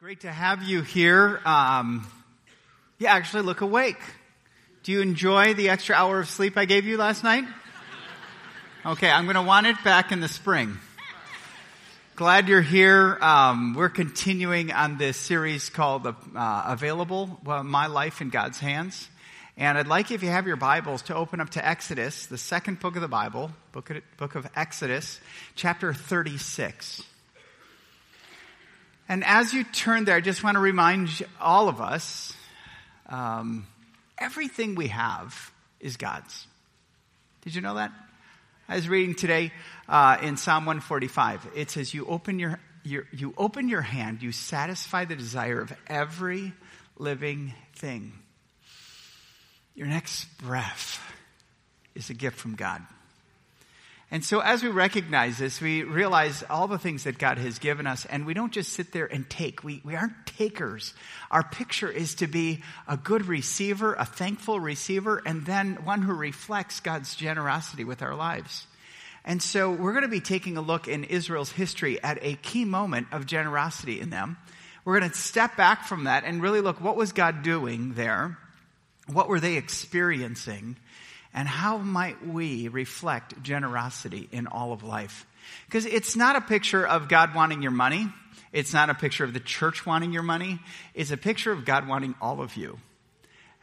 Great to have you here. Um, you actually look awake. Do you enjoy the extra hour of sleep I gave you last night? Okay, I'm going to want it back in the spring. Glad you're here. Um, we're continuing on this series called uh, Available well, My Life in God's Hands. And I'd like, if you have your Bibles, to open up to Exodus, the second book of the Bible, book of, book of Exodus, chapter 36. And as you turn there, I just want to remind all of us um, everything we have is God's. Did you know that? I was reading today uh, in Psalm 145. It says, you open your, your, you open your hand, you satisfy the desire of every living thing. Your next breath is a gift from God. And so as we recognize this, we realize all the things that God has given us, and we don't just sit there and take. We, we aren't takers. Our picture is to be a good receiver, a thankful receiver, and then one who reflects God's generosity with our lives. And so we're going to be taking a look in Israel's history at a key moment of generosity in them. We're going to step back from that and really look what was God doing there? What were they experiencing? And how might we reflect generosity in all of life? Because it's not a picture of God wanting your money. It's not a picture of the church wanting your money. It's a picture of God wanting all of you.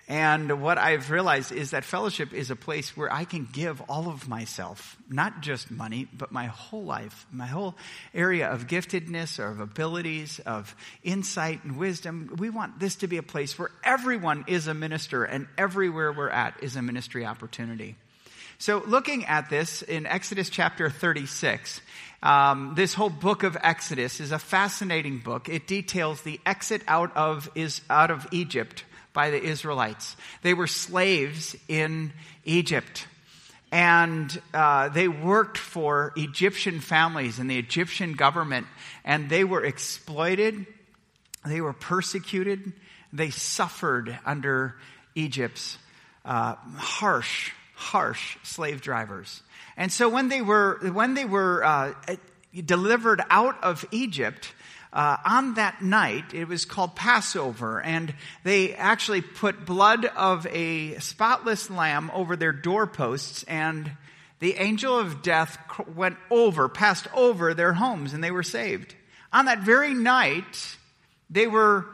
And what I've realized is that fellowship is a place where I can give all of myself, not just money, but my whole life, my whole area of giftedness or of abilities, of insight and wisdom. We want this to be a place where everyone is a minister and everywhere we're at is a ministry opportunity. So looking at this in Exodus chapter 36, um, this whole book of Exodus is a fascinating book. It details the exit out of, is, out of Egypt by the Israelites. They were slaves in Egypt. And uh, they worked for Egyptian families and the Egyptian government, and they were exploited, they were persecuted, they suffered under Egypt's uh, harsh, harsh slave drivers. And so when they were when they were uh, delivered out of Egypt, uh, on that night, it was called Passover, and they actually put blood of a spotless lamb over their doorposts, and the angel of death went over, passed over their homes, and they were saved. On that very night, they were,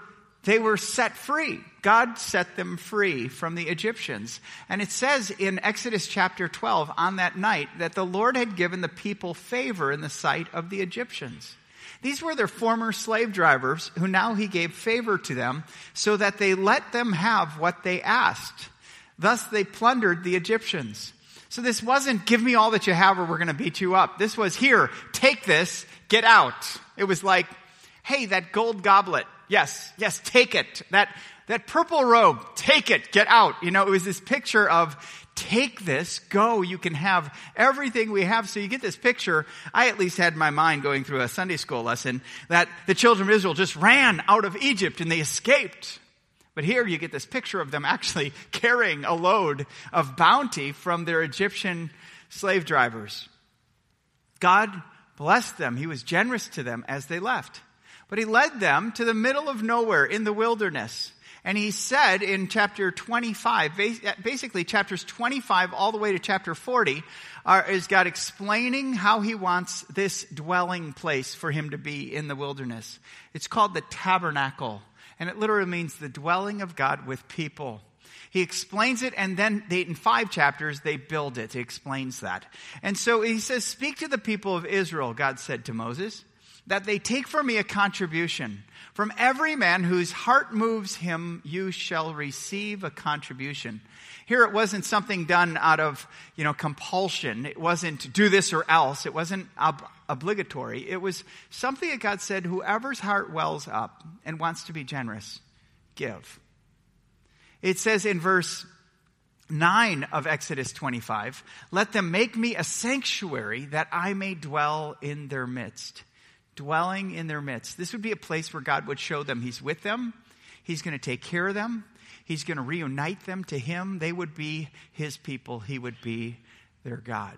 they were set free. God set them free from the Egyptians. And it says in Exodus chapter 12 on that night that the Lord had given the people favor in the sight of the Egyptians. These were their former slave drivers who now he gave favor to them so that they let them have what they asked. Thus they plundered the Egyptians. So this wasn't give me all that you have or we're going to beat you up. This was here, take this, get out. It was like, hey, that gold goblet. Yes, yes, take it. That, that purple robe, take it, get out. You know, it was this picture of take this, go, you can have everything we have. So you get this picture. I at least had my mind going through a Sunday school lesson that the children of Israel just ran out of Egypt and they escaped. But here you get this picture of them actually carrying a load of bounty from their Egyptian slave drivers. God blessed them. He was generous to them as they left. But he led them to the middle of nowhere in the wilderness. And he said in chapter 25, basically chapters 25 all the way to chapter 40, are, is God explaining how he wants this dwelling place for him to be in the wilderness. It's called the tabernacle. And it literally means the dwelling of God with people. He explains it, and then they, in five chapters, they build it. He explains that. And so he says, Speak to the people of Israel, God said to Moses, that they take from me a contribution from every man whose heart moves him, you shall receive a contribution. Here it wasn't something done out of, you know, compulsion. It wasn't do this or else. It wasn't ob- obligatory. It was something that God said, whoever's heart wells up and wants to be generous, give. It says in verse 9 of Exodus 25, let them make me a sanctuary that I may dwell in their midst dwelling in their midst. This would be a place where God would show them He's with them, He's going to take care of them, He's going to reunite them to Him. They would be His people, He would be their God.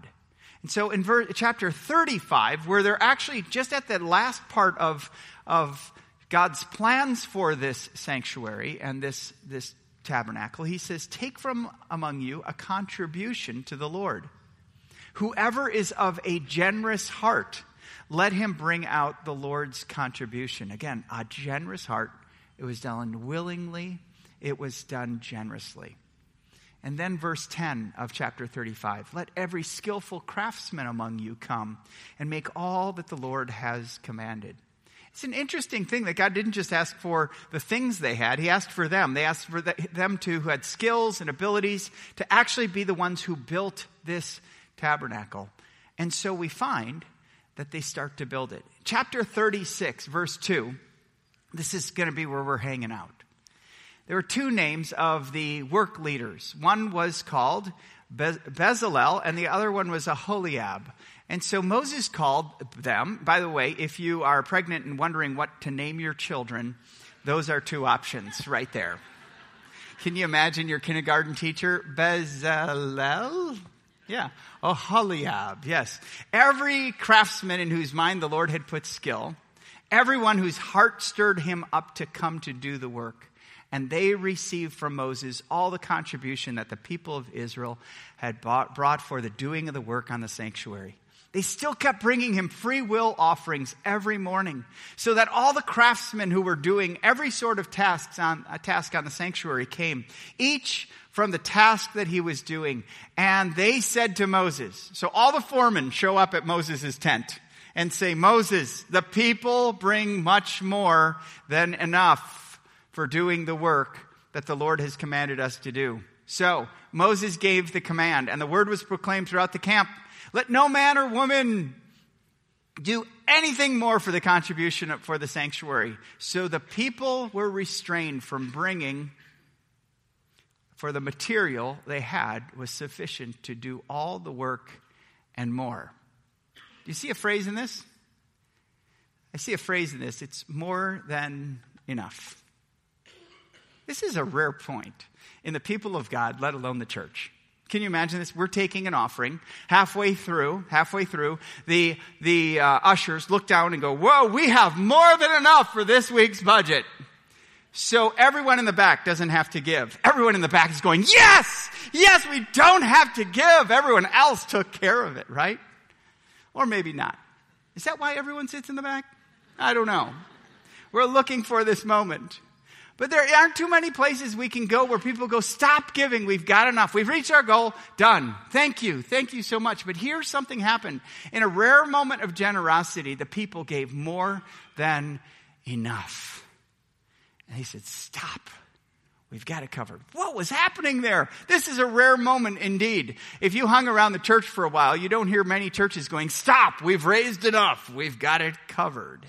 And so in ver- chapter 35, where they're actually just at the last part of, of God's plans for this sanctuary and this, this tabernacle, he says, Take from among you a contribution to the Lord. Whoever is of a generous heart, let him bring out the Lord's contribution. Again, a generous heart. It was done willingly, it was done generously. And then verse 10 of chapter 35 Let every skillful craftsman among you come and make all that the Lord has commanded. It's an interesting thing that God didn't just ask for the things they had, He asked for them. They asked for them to, who had skills and abilities, to actually be the ones who built this tabernacle. And so we find that they start to build it. Chapter 36, verse 2, this is going to be where we're hanging out. There were two names of the work leaders. One was called Bezalel, and the other one was Aholiab. And so Moses called them. By the way, if you are pregnant and wondering what to name your children, those are two options right there. Can you imagine your kindergarten teacher? Bezalel? Yeah. Oh, Aholiab, yes. Every craftsman in whose mind the Lord had put skill, everyone whose heart stirred him up to come to do the work. And they received from Moses all the contribution that the people of Israel had brought for the doing of the work on the sanctuary. They still kept bringing him free will offerings every morning so that all the craftsmen who were doing every sort of tasks on, a task on the sanctuary came, each from the task that he was doing. And they said to Moses, so all the foremen show up at Moses' tent and say, Moses, the people bring much more than enough for doing the work that the Lord has commanded us to do. So Moses gave the command and the word was proclaimed throughout the camp let no man or woman do anything more for the contribution for the sanctuary. So the people were restrained from bringing, for the material they had was sufficient to do all the work and more. Do you see a phrase in this? I see a phrase in this. It's more than enough. This is a rare point in the people of God, let alone the church. Can you imagine this? We're taking an offering. Halfway through, halfway through, the, the uh, ushers look down and go, whoa, we have more than enough for this week's budget. So everyone in the back doesn't have to give. Everyone in the back is going, yes, yes, we don't have to give. Everyone else took care of it, right? Or maybe not. Is that why everyone sits in the back? I don't know. We're looking for this moment. But there aren't too many places we can go where people go, stop giving. We've got enough. We've reached our goal. Done. Thank you. Thank you so much. But here something happened. In a rare moment of generosity, the people gave more than enough. And he said, stop. We've got it covered. What was happening there? This is a rare moment indeed. If you hung around the church for a while, you don't hear many churches going, stop. We've raised enough. We've got it covered.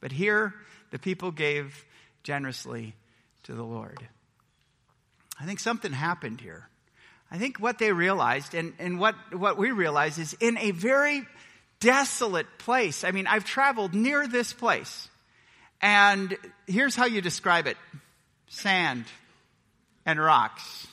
But here, the people gave generously to the Lord. I think something happened here. I think what they realized and, and what, what we realize is in a very desolate place. I mean, I've traveled near this place. And here's how you describe it sand and rocks.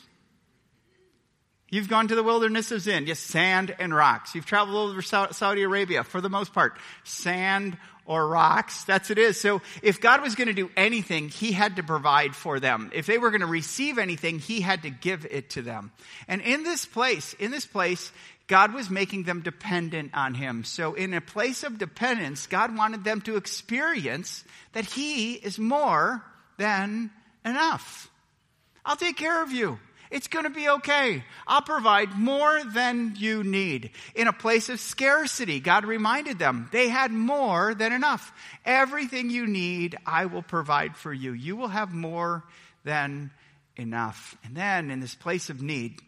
You've gone to the wilderness of Zin, yes, sand and rocks. You've traveled over Saudi Arabia for the most part, sand or rocks. That's what it is. So if God was going to do anything, He had to provide for them. If they were going to receive anything, He had to give it to them. And in this place, in this place, God was making them dependent on Him. So in a place of dependence, God wanted them to experience that He is more than enough. I'll take care of you. It's going to be okay. I'll provide more than you need. In a place of scarcity, God reminded them they had more than enough. Everything you need, I will provide for you. You will have more than enough. And then in this place of need,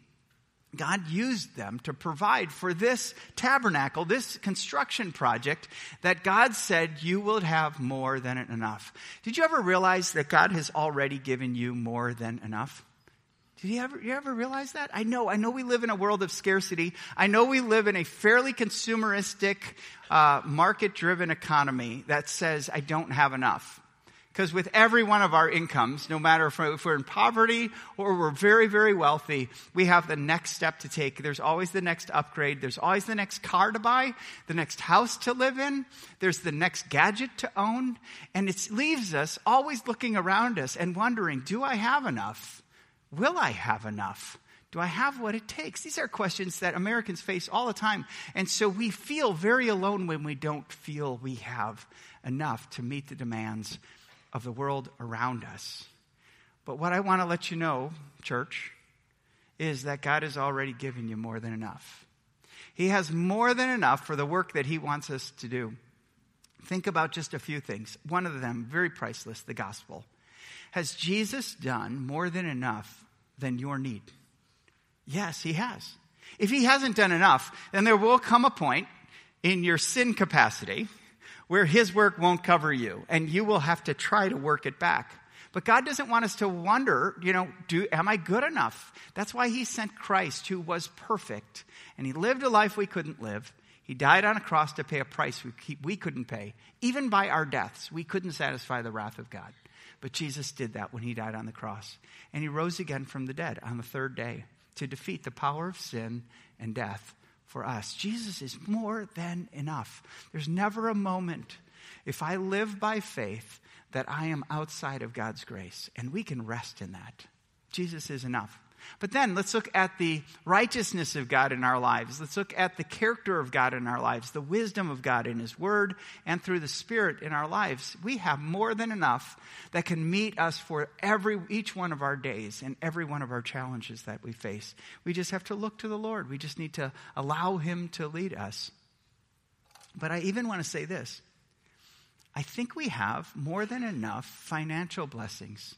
God used them to provide for this tabernacle, this construction project that God said you will have more than enough. Did you ever realize that God has already given you more than enough? Did you ever, you ever realize that? I know, I know we live in a world of scarcity. I know we live in a fairly consumeristic, uh, market driven economy that says, I don't have enough. Because with every one of our incomes, no matter if we're in poverty or we're very, very wealthy, we have the next step to take. There's always the next upgrade. There's always the next car to buy, the next house to live in. There's the next gadget to own. And it leaves us always looking around us and wondering, do I have enough? Will I have enough? Do I have what it takes? These are questions that Americans face all the time. And so we feel very alone when we don't feel we have enough to meet the demands of the world around us. But what I want to let you know, church, is that God has already given you more than enough. He has more than enough for the work that He wants us to do. Think about just a few things. One of them, very priceless, the gospel. Has Jesus done more than enough than your need? Yes, He has. If He hasn't done enough, then there will come a point in your sin capacity where his work won't cover you and you will have to try to work it back. But God doesn't want us to wonder, you know, do, am I good enough? That's why he sent Christ who was perfect and he lived a life we couldn't live. He died on a cross to pay a price we, we couldn't pay. Even by our deaths, we couldn't satisfy the wrath of God. But Jesus did that when he died on the cross. And he rose again from the dead on the third day to defeat the power of sin and death for us. Jesus is more than enough. There's never a moment, if I live by faith, that I am outside of God's grace. And we can rest in that. Jesus is enough. But then let's look at the righteousness of God in our lives. Let's look at the character of God in our lives, the wisdom of God in His Word and through the Spirit in our lives. We have more than enough that can meet us for every, each one of our days and every one of our challenges that we face. We just have to look to the Lord. We just need to allow Him to lead us. But I even want to say this I think we have more than enough financial blessings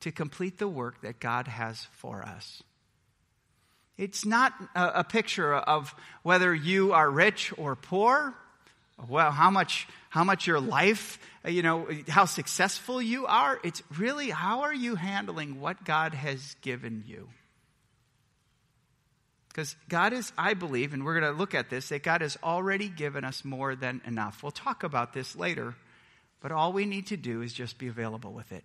to complete the work that God has for us. It's not a, a picture of whether you are rich or poor, well, how much, how much your life, you know, how successful you are. It's really how are you handling what God has given you? Because God is, I believe, and we're going to look at this, that God has already given us more than enough. We'll talk about this later, but all we need to do is just be available with it.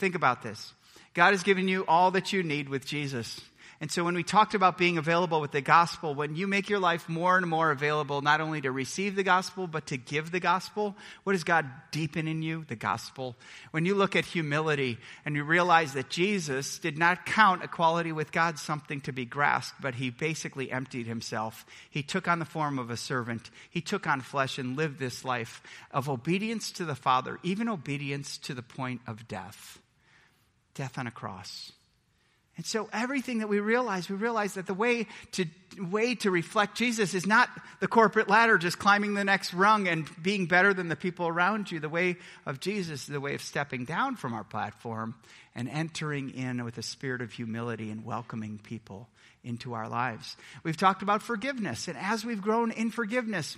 Think about this. God has given you all that you need with Jesus. And so when we talked about being available with the gospel, when you make your life more and more available, not only to receive the gospel, but to give the gospel, what does God deepen in you? The gospel. When you look at humility and you realize that Jesus did not count equality with God something to be grasped, but he basically emptied himself. He took on the form of a servant. He took on flesh and lived this life of obedience to the Father, even obedience to the point of death death on a cross. And so everything that we realize, we realize that the way to, way to reflect Jesus is not the corporate ladder, just climbing the next rung and being better than the people around you. The way of Jesus is the way of stepping down from our platform and entering in with a spirit of humility and welcoming people into our lives. We've talked about forgiveness, and as we've grown in forgiveness,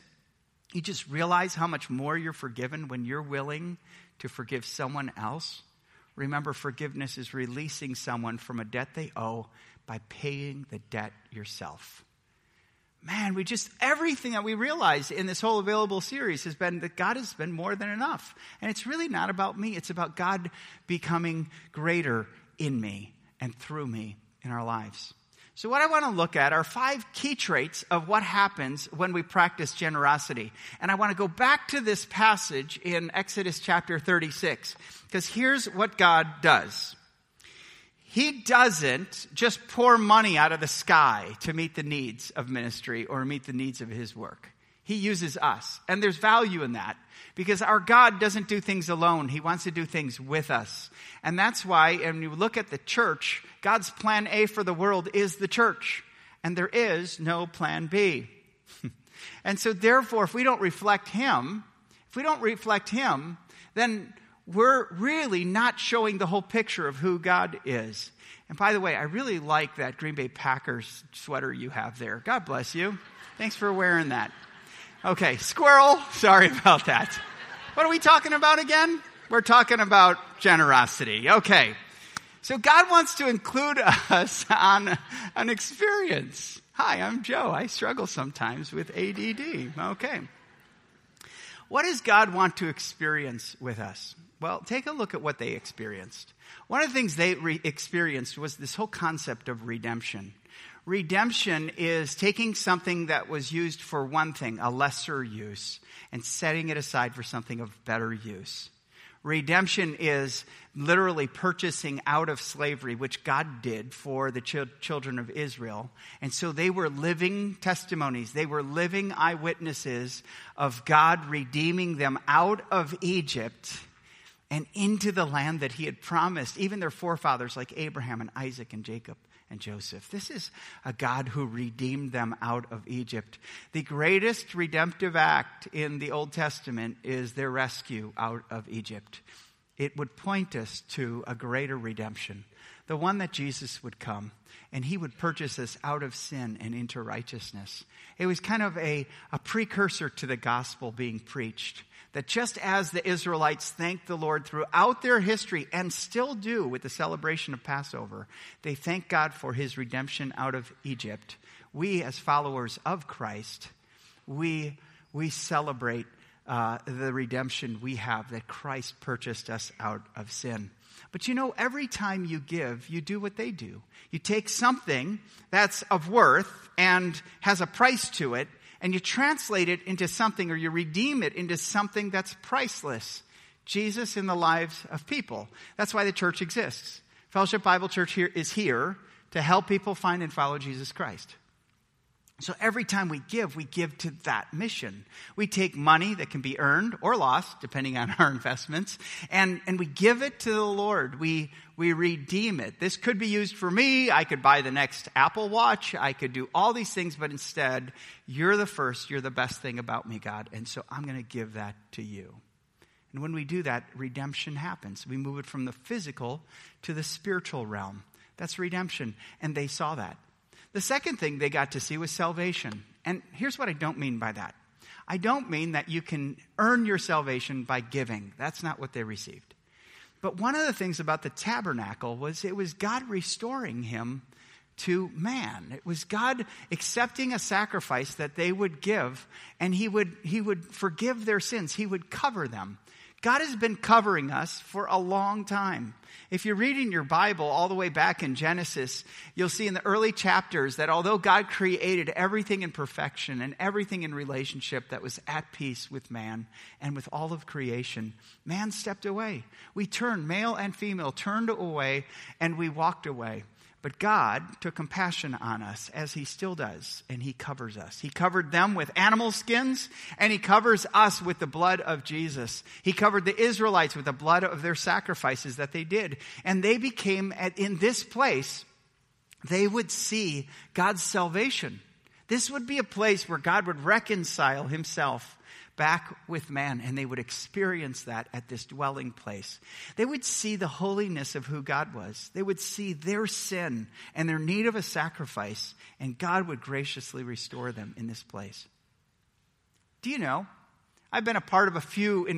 you just realize how much more you're forgiven when you're willing to forgive someone else Remember, forgiveness is releasing someone from a debt they owe by paying the debt yourself. Man, we just, everything that we realize in this whole available series has been that God has been more than enough. And it's really not about me, it's about God becoming greater in me and through me in our lives. So, what I want to look at are five key traits of what happens when we practice generosity. And I want to go back to this passage in Exodus chapter 36, because here's what God does He doesn't just pour money out of the sky to meet the needs of ministry or meet the needs of His work. He uses us. And there's value in that because our God doesn't do things alone. He wants to do things with us. And that's why, when you look at the church, God's plan A for the world is the church. And there is no plan B. and so, therefore, if we don't reflect Him, if we don't reflect Him, then we're really not showing the whole picture of who God is. And by the way, I really like that Green Bay Packers sweater you have there. God bless you. Thanks for wearing that. Okay, squirrel. Sorry about that. What are we talking about again? We're talking about generosity. Okay. So God wants to include us on an experience. Hi, I'm Joe. I struggle sometimes with ADD. Okay. What does God want to experience with us? Well, take a look at what they experienced. One of the things they re- experienced was this whole concept of redemption. Redemption is taking something that was used for one thing, a lesser use, and setting it aside for something of better use. Redemption is literally purchasing out of slavery, which God did for the ch- children of Israel. And so they were living testimonies. They were living eyewitnesses of God redeeming them out of Egypt and into the land that he had promised, even their forefathers like Abraham and Isaac and Jacob and Joseph. This is a God who redeemed them out of Egypt. The greatest redemptive act in the Old Testament is their rescue out of Egypt. It would point us to a greater redemption, the one that Jesus would come and he would purchase us out of sin and into righteousness. It was kind of a, a precursor to the gospel being preached that just as the Israelites thanked the Lord throughout their history and still do with the celebration of Passover, they thank God for his redemption out of Egypt. We, as followers of Christ, we, we celebrate uh, the redemption we have that Christ purchased us out of sin. But you know, every time you give, you do what they do. You take something that's of worth and has a price to it, and you translate it into something or you redeem it into something that's priceless. Jesus in the lives of people. That's why the church exists. Fellowship Bible Church here is here to help people find and follow Jesus Christ. So every time we give, we give to that mission. We take money that can be earned or lost, depending on our investments, and, and we give it to the Lord. We, we redeem it. This could be used for me. I could buy the next Apple Watch. I could do all these things, but instead, you're the first. You're the best thing about me, God. And so I'm going to give that to you. And when we do that, redemption happens. We move it from the physical to the spiritual realm. That's redemption. And they saw that. The second thing they got to see was salvation. And here's what I don't mean by that I don't mean that you can earn your salvation by giving. That's not what they received. But one of the things about the tabernacle was it was God restoring him to man. It was God accepting a sacrifice that they would give, and he would, he would forgive their sins. He would cover them. God has been covering us for a long time. If you're reading your Bible all the way back in Genesis, you'll see in the early chapters that although God created everything in perfection and everything in relationship that was at peace with man and with all of creation, man stepped away. We turned, male and female, turned away and we walked away. But God took compassion on us, as He still does, and He covers us. He covered them with animal skins, and He covers us with the blood of Jesus. He covered the Israelites with the blood of their sacrifices that they did. And they became, in this place, they would see God's salvation. This would be a place where God would reconcile Himself back with man, and they would experience that at this dwelling place. They would see the holiness of who God was. They would see their sin and their need of a sacrifice, and God would graciously restore them in this place. Do you know? I've been a part of a few,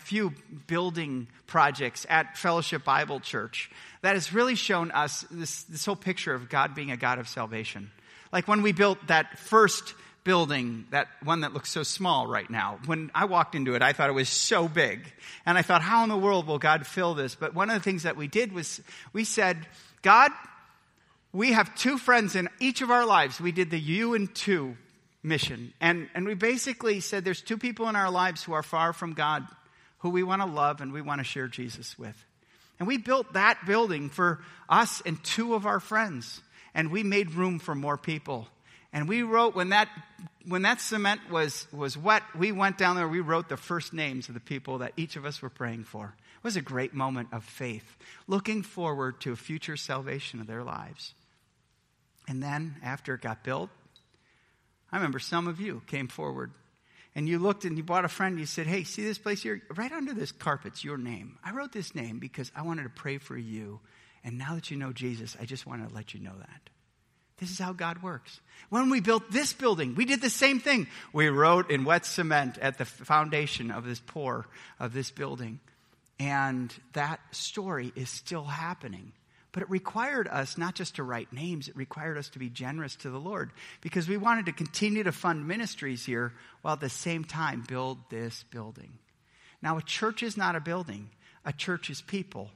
few building projects at Fellowship Bible Church that has really shown us this, this whole picture of God being a God of salvation. Like when we built that first building, that one that looks so small right now. When I walked into it, I thought it was so big. And I thought, how in the world will God fill this? But one of the things that we did was we said, God, we have two friends in each of our lives. We did the you and two mission. And, and we basically said there's two people in our lives who are far from God, who we want to love and we want to share Jesus with. And we built that building for us and two of our friends. And we made room for more people. And we wrote, when that, when that cement was, was wet, we went down there, we wrote the first names of the people that each of us were praying for. It was a great moment of faith, looking forward to a future salvation of their lives. And then, after it got built, I remember some of you came forward and you looked and you bought a friend. and You said, Hey, see this place here? Right under this carpet's your name. I wrote this name because I wanted to pray for you. And now that you know Jesus, I just wanted to let you know that. This is how God works. When we built this building, we did the same thing. We wrote in wet cement at the foundation of this pour of this building. And that story is still happening. But it required us not just to write names, it required us to be generous to the Lord because we wanted to continue to fund ministries here while at the same time build this building. Now, a church is not a building, A church is people.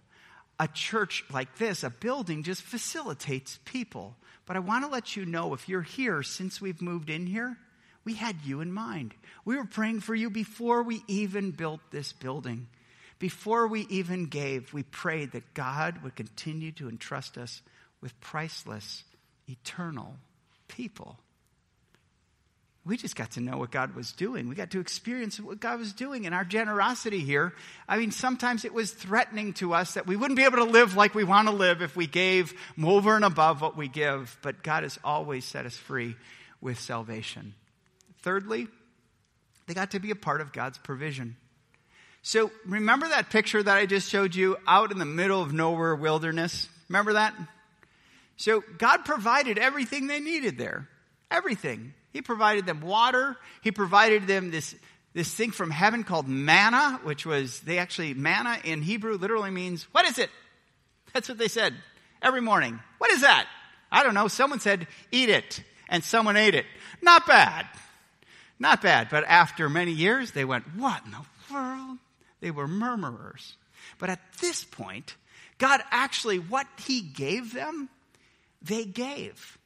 A church like this, a building, just facilitates people. But I want to let you know if you're here since we've moved in here, we had you in mind. We were praying for you before we even built this building. Before we even gave, we prayed that God would continue to entrust us with priceless, eternal people. We just got to know what God was doing. We got to experience what God was doing in our generosity here. I mean, sometimes it was threatening to us that we wouldn't be able to live like we want to live if we gave over and above what we give, but God has always set us free with salvation. Thirdly, they got to be a part of God's provision. So remember that picture that I just showed you out in the middle of nowhere wilderness? Remember that? So God provided everything they needed there. Everything. He provided them water. He provided them this, this thing from heaven called manna, which was, they actually, manna in Hebrew literally means, what is it? That's what they said every morning. What is that? I don't know. Someone said, eat it. And someone ate it. Not bad. Not bad. But after many years, they went, what in the world? They were murmurers. But at this point, God actually, what He gave them, they gave.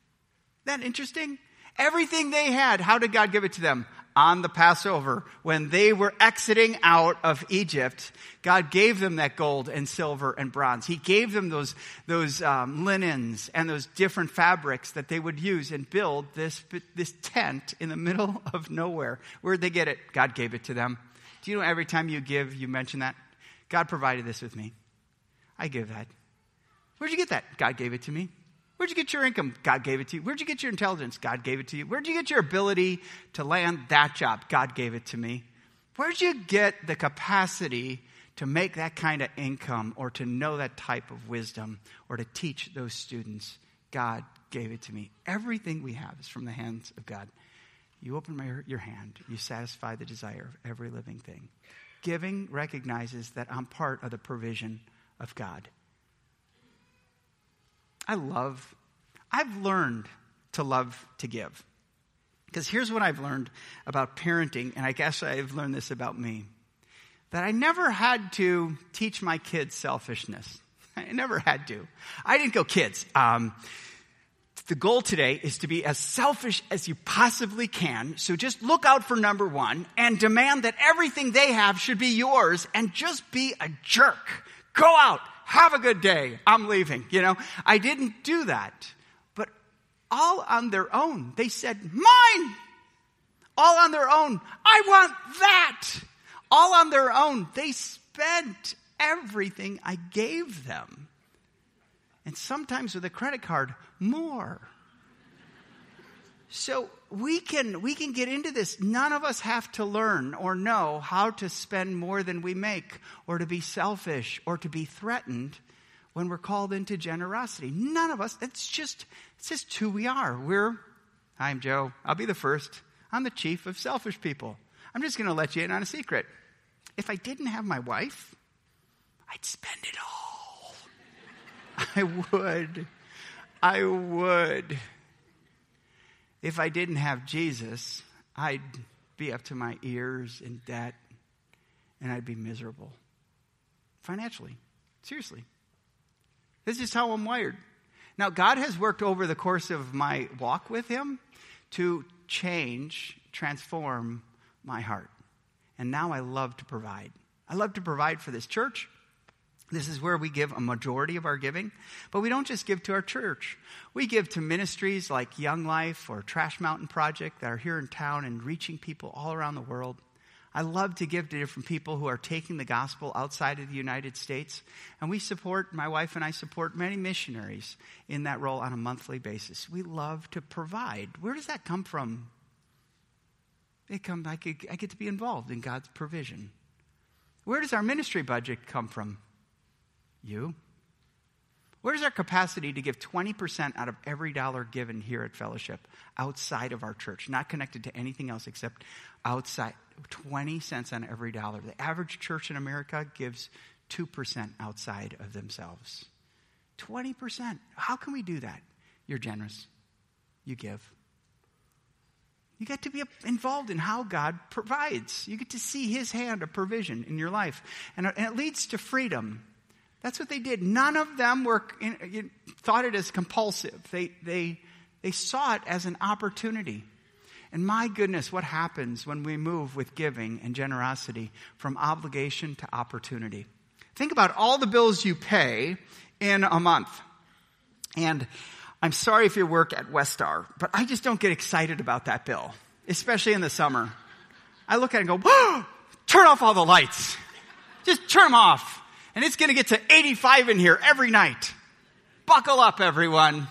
Isn't that interesting? Everything they had, how did God give it to them? On the Passover, when they were exiting out of Egypt, God gave them that gold and silver and bronze. He gave them those, those um, linens and those different fabrics that they would use and build this, this tent in the middle of nowhere. Where'd they get it? God gave it to them. Do you know every time you give, you mention that? God provided this with me. I give that. Where'd you get that? God gave it to me. Where'd you get your income? God gave it to you. Where'd you get your intelligence? God gave it to you. Where'd you get your ability to land that job? God gave it to me. Where'd you get the capacity to make that kind of income or to know that type of wisdom or to teach those students? God gave it to me. Everything we have is from the hands of God. You open my, your hand, you satisfy the desire of every living thing. Giving recognizes that I'm part of the provision of God. I love, I've learned to love to give. Because here's what I've learned about parenting, and I guess I've learned this about me that I never had to teach my kids selfishness. I never had to. I didn't go, kids. Um, the goal today is to be as selfish as you possibly can. So just look out for number one and demand that everything they have should be yours and just be a jerk. Go out, have a good day. I'm leaving. You know, I didn't do that. But all on their own, they said, mine. All on their own. I want that. All on their own. They spent everything I gave them and sometimes with a credit card, more. So we can, we can get into this. None of us have to learn or know how to spend more than we make or to be selfish or to be threatened when we're called into generosity. None of us. It's just, it's just who we are. We're, I'm Joe. I'll be the first. I'm the chief of selfish people. I'm just going to let you in on a secret. If I didn't have my wife, I'd spend it all. I would. I would. If I didn't have Jesus, I'd be up to my ears in debt and I'd be miserable financially. Seriously. This is how I'm wired. Now, God has worked over the course of my walk with Him to change, transform my heart. And now I love to provide. I love to provide for this church. This is where we give a majority of our giving. But we don't just give to our church. We give to ministries like Young Life or Trash Mountain Project that are here in town and reaching people all around the world. I love to give to different people who are taking the gospel outside of the United States. And we support, my wife and I support many missionaries in that role on a monthly basis. We love to provide. Where does that come from? It comes, I, I get to be involved in God's provision. Where does our ministry budget come from? You? Where's our capacity to give 20% out of every dollar given here at Fellowship outside of our church, not connected to anything else except outside? 20 cents on every dollar. The average church in America gives 2% outside of themselves. 20%. How can we do that? You're generous. You give. You get to be involved in how God provides. You get to see His hand of provision in your life. And, and it leads to freedom. That's what they did. None of them were in, thought it as compulsive. They, they, they saw it as an opportunity. And my goodness, what happens when we move with giving and generosity from obligation to opportunity? Think about all the bills you pay in a month. And I'm sorry if you work at Westar, but I just don't get excited about that bill, especially in the summer. I look at it and go, turn off all the lights. Just turn them off. And it's going to get to 85 in here every night. Buckle up, everyone.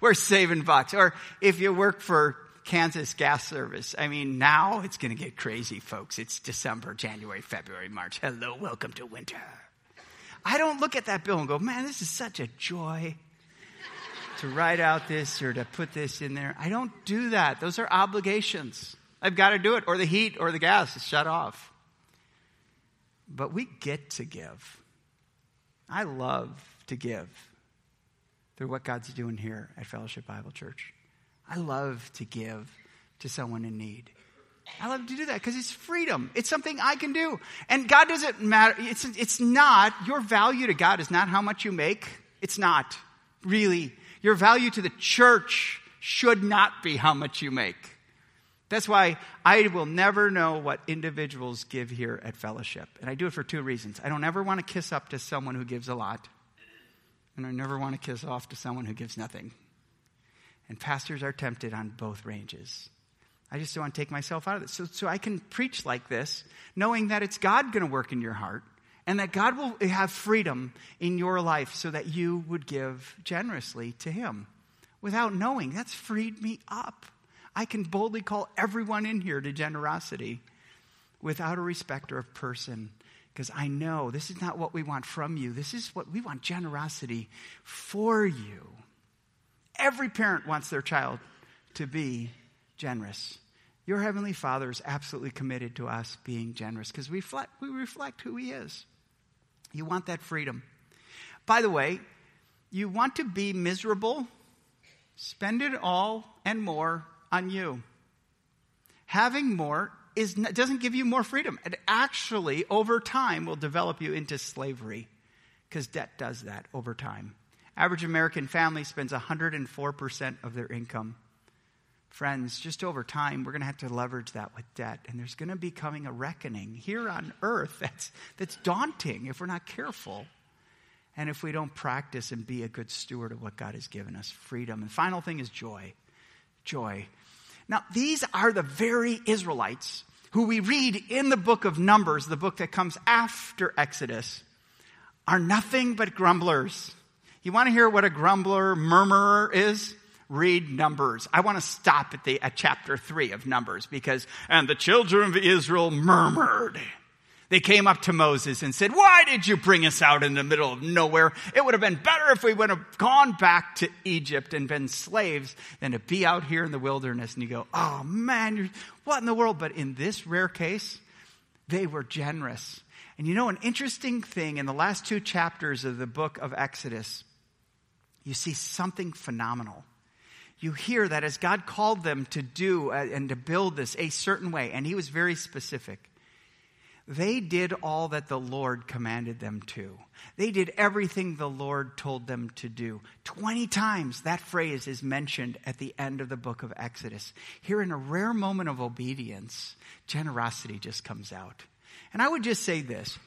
We're saving bucks. Or if you work for Kansas Gas Service, I mean, now it's going to get crazy, folks. It's December, January, February, March. Hello, welcome to winter. I don't look at that bill and go, man, this is such a joy to write out this or to put this in there. I don't do that. Those are obligations. I've got to do it, or the heat or the gas is shut off. But we get to give. I love to give through what God's doing here at Fellowship Bible Church. I love to give to someone in need. I love to do that because it's freedom. It's something I can do. And God doesn't matter. It's, it's not, your value to God is not how much you make. It's not, really. Your value to the church should not be how much you make. That's why I will never know what individuals give here at fellowship. And I do it for two reasons. I don't ever want to kiss up to someone who gives a lot, and I never want to kiss off to someone who gives nothing. And pastors are tempted on both ranges. I just don't want to take myself out of this. So, so I can preach like this, knowing that it's God going to work in your heart and that God will have freedom in your life so that you would give generously to Him without knowing. That's freed me up. I can boldly call everyone in here to generosity without a respecter of person because I know this is not what we want from you. This is what we want generosity for you. Every parent wants their child to be generous. Your Heavenly Father is absolutely committed to us being generous because we reflect, we reflect who He is. You want that freedom. By the way, you want to be miserable? Spend it all and more on you. Having more is, doesn't give you more freedom. It actually, over time, will develop you into slavery because debt does that over time. Average American family spends 104% of their income. Friends, just over time, we're going to have to leverage that with debt. And there's going to be coming a reckoning here on earth that's, that's daunting if we're not careful. And if we don't practice and be a good steward of what God has given us freedom. And final thing is joy. Joy. Now, these are the very Israelites who we read in the book of Numbers, the book that comes after Exodus, are nothing but grumblers. You want to hear what a grumbler, murmurer is? Read Numbers. I want to stop at the at chapter three of Numbers because, and the children of Israel murmured. They came up to Moses and said, Why did you bring us out in the middle of nowhere? It would have been better if we would have gone back to Egypt and been slaves than to be out here in the wilderness. And you go, Oh man, what in the world? But in this rare case, they were generous. And you know, an interesting thing in the last two chapters of the book of Exodus, you see something phenomenal. You hear that as God called them to do uh, and to build this a certain way, and He was very specific. They did all that the Lord commanded them to. They did everything the Lord told them to do. 20 times that phrase is mentioned at the end of the book of Exodus. Here, in a rare moment of obedience, generosity just comes out. And I would just say this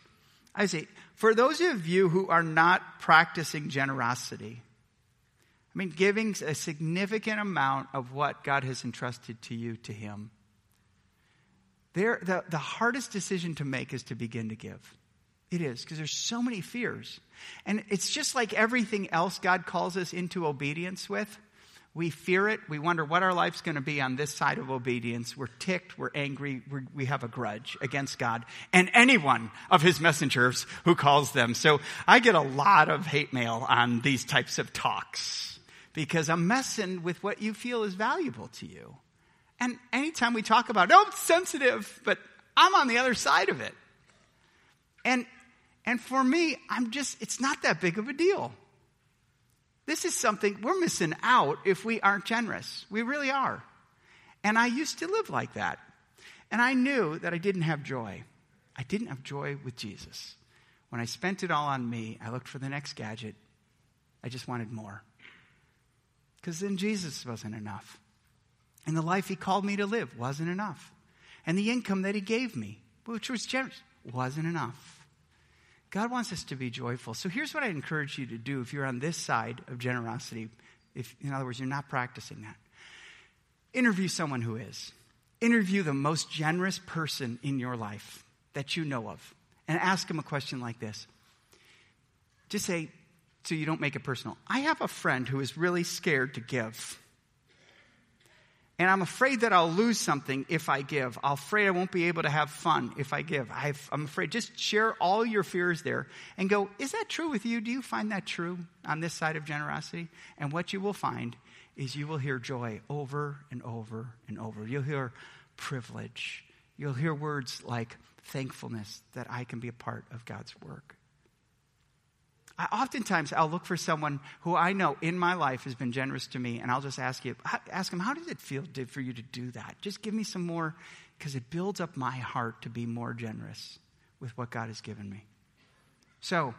I say, for those of you who are not practicing generosity, I mean, giving a significant amount of what God has entrusted to you to Him. There, the, the hardest decision to make is to begin to give. It is, because there's so many fears. And it's just like everything else God calls us into obedience with. We fear it. We wonder what our life's going to be on this side of obedience. We're ticked. We're angry. We're, we have a grudge against God and anyone of his messengers who calls them. So I get a lot of hate mail on these types of talks because I'm messing with what you feel is valuable to you. And anytime we talk about, oh, it's sensitive, but I'm on the other side of it. And, and for me, I'm just, it's not that big of a deal. This is something we're missing out if we aren't generous. We really are. And I used to live like that. And I knew that I didn't have joy. I didn't have joy with Jesus. When I spent it all on me, I looked for the next gadget. I just wanted more. Because then Jesus wasn't enough. And the life he called me to live wasn't enough. And the income that he gave me, which was generous, wasn't enough. God wants us to be joyful. So here's what I encourage you to do if you're on this side of generosity. If, in other words, you're not practicing that. Interview someone who is. Interview the most generous person in your life that you know of and ask them a question like this. Just say, so you don't make it personal. I have a friend who is really scared to give. And I'm afraid that I'll lose something if I give. I'm afraid I won't be able to have fun if I give. i am afraid. Just share all your fears there and go, is that true with you? Do you find that true on this side of generosity? And what you will find is you will hear joy over and over and over. You'll hear privilege. You'll hear words like thankfulness that I can be a part of God's work. I, oftentimes, I'll look for someone who I know in my life has been generous to me, and I'll just ask you, ask them, how did it feel for you to do that? Just give me some more, because it builds up my heart to be more generous with what God has given me. So,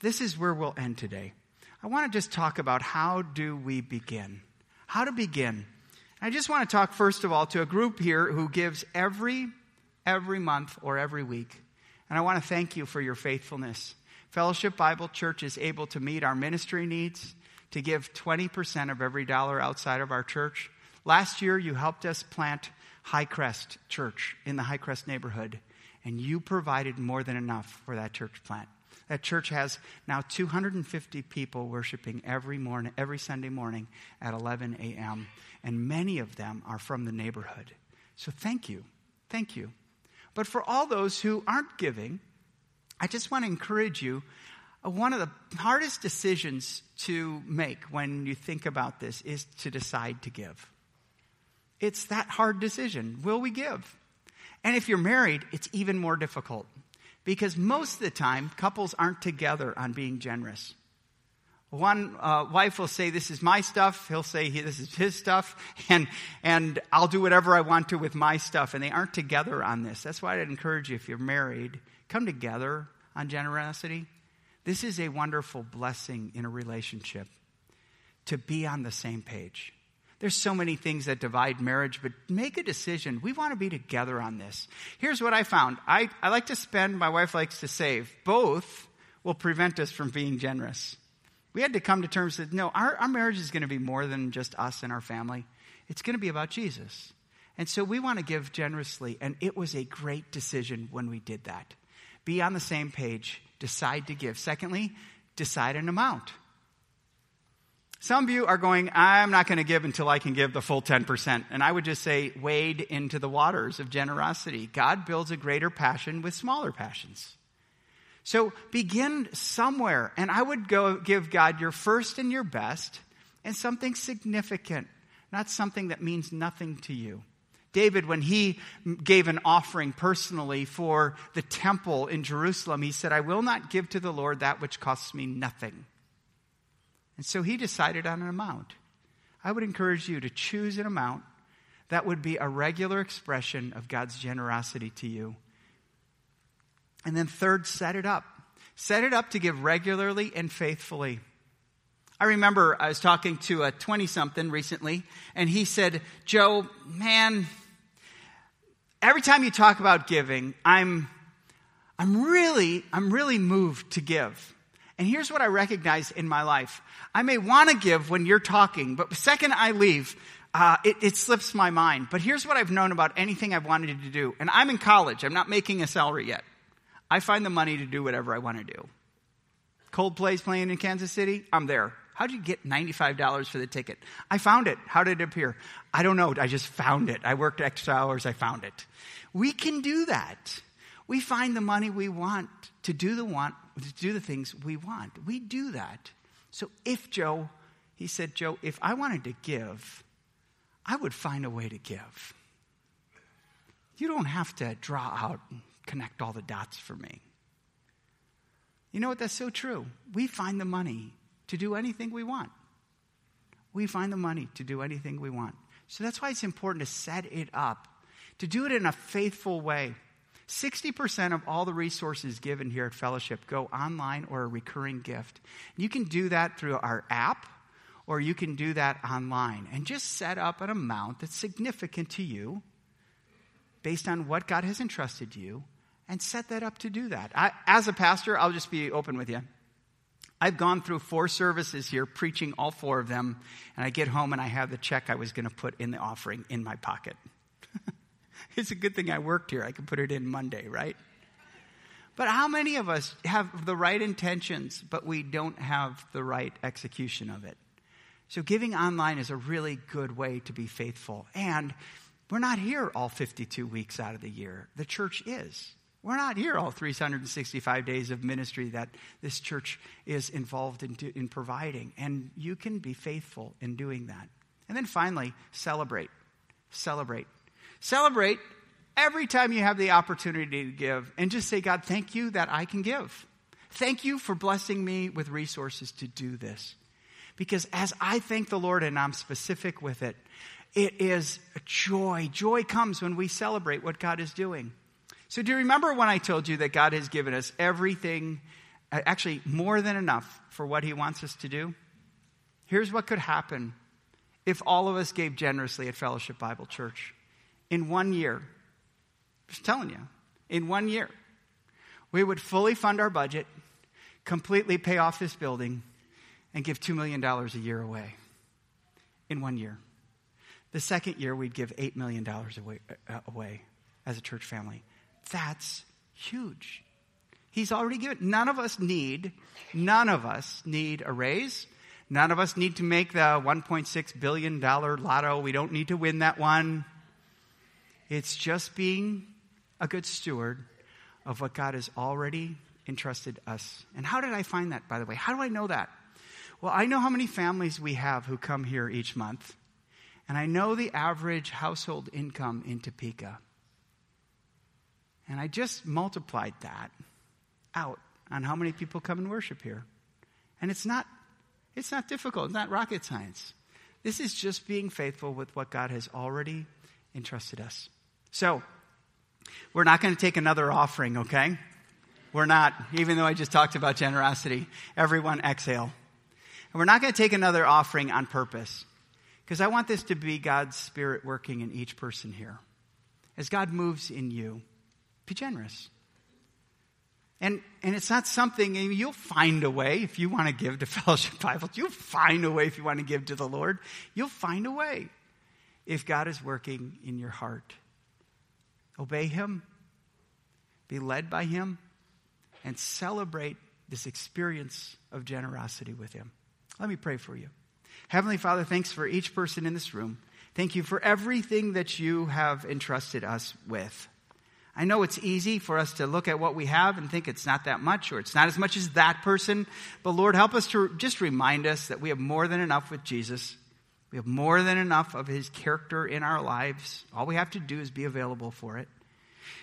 this is where we'll end today. I want to just talk about how do we begin? How to begin. I just want to talk first of all to a group here who gives every every month or every week. And I want to thank you for your faithfulness. Fellowship Bible Church is able to meet our ministry needs, to give 20% of every dollar outside of our church. Last year, you helped us plant Highcrest Church in the Highcrest neighborhood, and you provided more than enough for that church plant. That church has now 250 people worshiping every morning, every Sunday morning at 11 a.m., and many of them are from the neighborhood. So thank you. Thank you. But for all those who aren't giving, I just want to encourage you. Uh, one of the hardest decisions to make when you think about this is to decide to give. It's that hard decision. Will we give? And if you're married, it's even more difficult because most of the time, couples aren't together on being generous. One uh, wife will say, This is my stuff. He'll say, This is his stuff. And, and I'll do whatever I want to with my stuff. And they aren't together on this. That's why I'd encourage you, if you're married, come together on generosity. This is a wonderful blessing in a relationship to be on the same page. There's so many things that divide marriage, but make a decision. We want to be together on this. Here's what I found I, I like to spend, my wife likes to save. Both will prevent us from being generous. We had to come to terms that no, our, our marriage is going to be more than just us and our family, it's going to be about Jesus. And so we want to give generously, and it was a great decision when we did that be on the same page, decide to give. Secondly, decide an amount. Some of you are going, I'm not going to give until I can give the full 10%. And I would just say, wade into the waters of generosity. God builds a greater passion with smaller passions. So begin somewhere. And I would go give God your first and your best and something significant, not something that means nothing to you. David, when he gave an offering personally for the temple in Jerusalem, he said, I will not give to the Lord that which costs me nothing. And so he decided on an amount. I would encourage you to choose an amount that would be a regular expression of God's generosity to you. And then, third, set it up. Set it up to give regularly and faithfully. I remember I was talking to a 20 something recently, and he said, Joe, man, every time you talk about giving, I'm, I'm really, I'm really moved to give. And here's what I recognize in my life. I may want to give when you're talking, but second I leave, uh, it, it slips my mind. But here's what I've known about anything I've wanted to do. And I'm in college. I'm not making a salary yet. I find the money to do whatever I want to do. Coldplay's playing in Kansas City. I'm there. How did you get $95 for the ticket? I found it. How did it appear? I don't know. I just found it. I worked extra hours. I found it. We can do that. We find the money we want to do the want to do the things we want. We do that. So if Joe, he said, Joe, if I wanted to give, I would find a way to give. You don't have to draw out and connect all the dots for me. You know what? That's so true. We find the money to do anything we want. We find the money to do anything we want. So that's why it's important to set it up, to do it in a faithful way. 60% of all the resources given here at Fellowship go online or a recurring gift. You can do that through our app or you can do that online and just set up an amount that's significant to you based on what God has entrusted you and set that up to do that. I, as a pastor, I'll just be open with you. I've gone through four services here, preaching all four of them, and I get home and I have the check I was going to put in the offering in my pocket. it's a good thing I worked here. I can put it in Monday, right? But how many of us have the right intentions, but we don't have the right execution of it? So, giving online is a really good way to be faithful. And we're not here all 52 weeks out of the year. The church is. We're not here all 365 days of ministry that this church is involved in, in providing. And you can be faithful in doing that. And then finally, celebrate. Celebrate. Celebrate every time you have the opportunity to give and just say, God, thank you that I can give. Thank you for blessing me with resources to do this. Because as I thank the Lord and I'm specific with it, it is joy. Joy comes when we celebrate what God is doing. So, do you remember when I told you that God has given us everything, uh, actually more than enough for what He wants us to do? Here's what could happen if all of us gave generously at Fellowship Bible Church. In one year, just telling you, in one year, we would fully fund our budget, completely pay off this building, and give $2 million a year away in one year. The second year, we'd give $8 million away, uh, away as a church family. That's huge. He's already given. None of us need, none of us need a raise. None of us need to make the $1.6 billion lotto. We don't need to win that one. It's just being a good steward of what God has already entrusted us. And how did I find that, by the way? How do I know that? Well, I know how many families we have who come here each month, and I know the average household income in Topeka. And I just multiplied that out on how many people come and worship here. And it's not it's not difficult, it's not rocket science. This is just being faithful with what God has already entrusted us. So, we're not going to take another offering, okay? We're not, even though I just talked about generosity. Everyone exhale. And we're not going to take another offering on purpose because I want this to be God's Spirit working in each person here. As God moves in you, be generous. And, and it's not something, you'll find a way if you want to give to Fellowship Bible. You'll find a way if you want to give to the Lord. You'll find a way if God is working in your heart. Obey Him, be led by Him, and celebrate this experience of generosity with Him. Let me pray for you. Heavenly Father, thanks for each person in this room. Thank you for everything that you have entrusted us with. I know it's easy for us to look at what we have and think it's not that much or it's not as much as that person. But Lord, help us to just remind us that we have more than enough with Jesus. We have more than enough of his character in our lives. All we have to do is be available for it.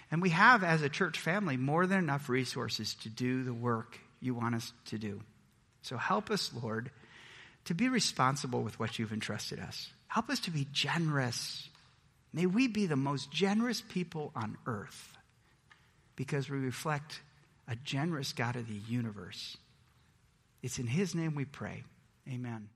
And we have, as a church family, more than enough resources to do the work you want us to do. So help us, Lord, to be responsible with what you've entrusted us. Help us to be generous May we be the most generous people on earth because we reflect a generous God of the universe. It's in His name we pray. Amen.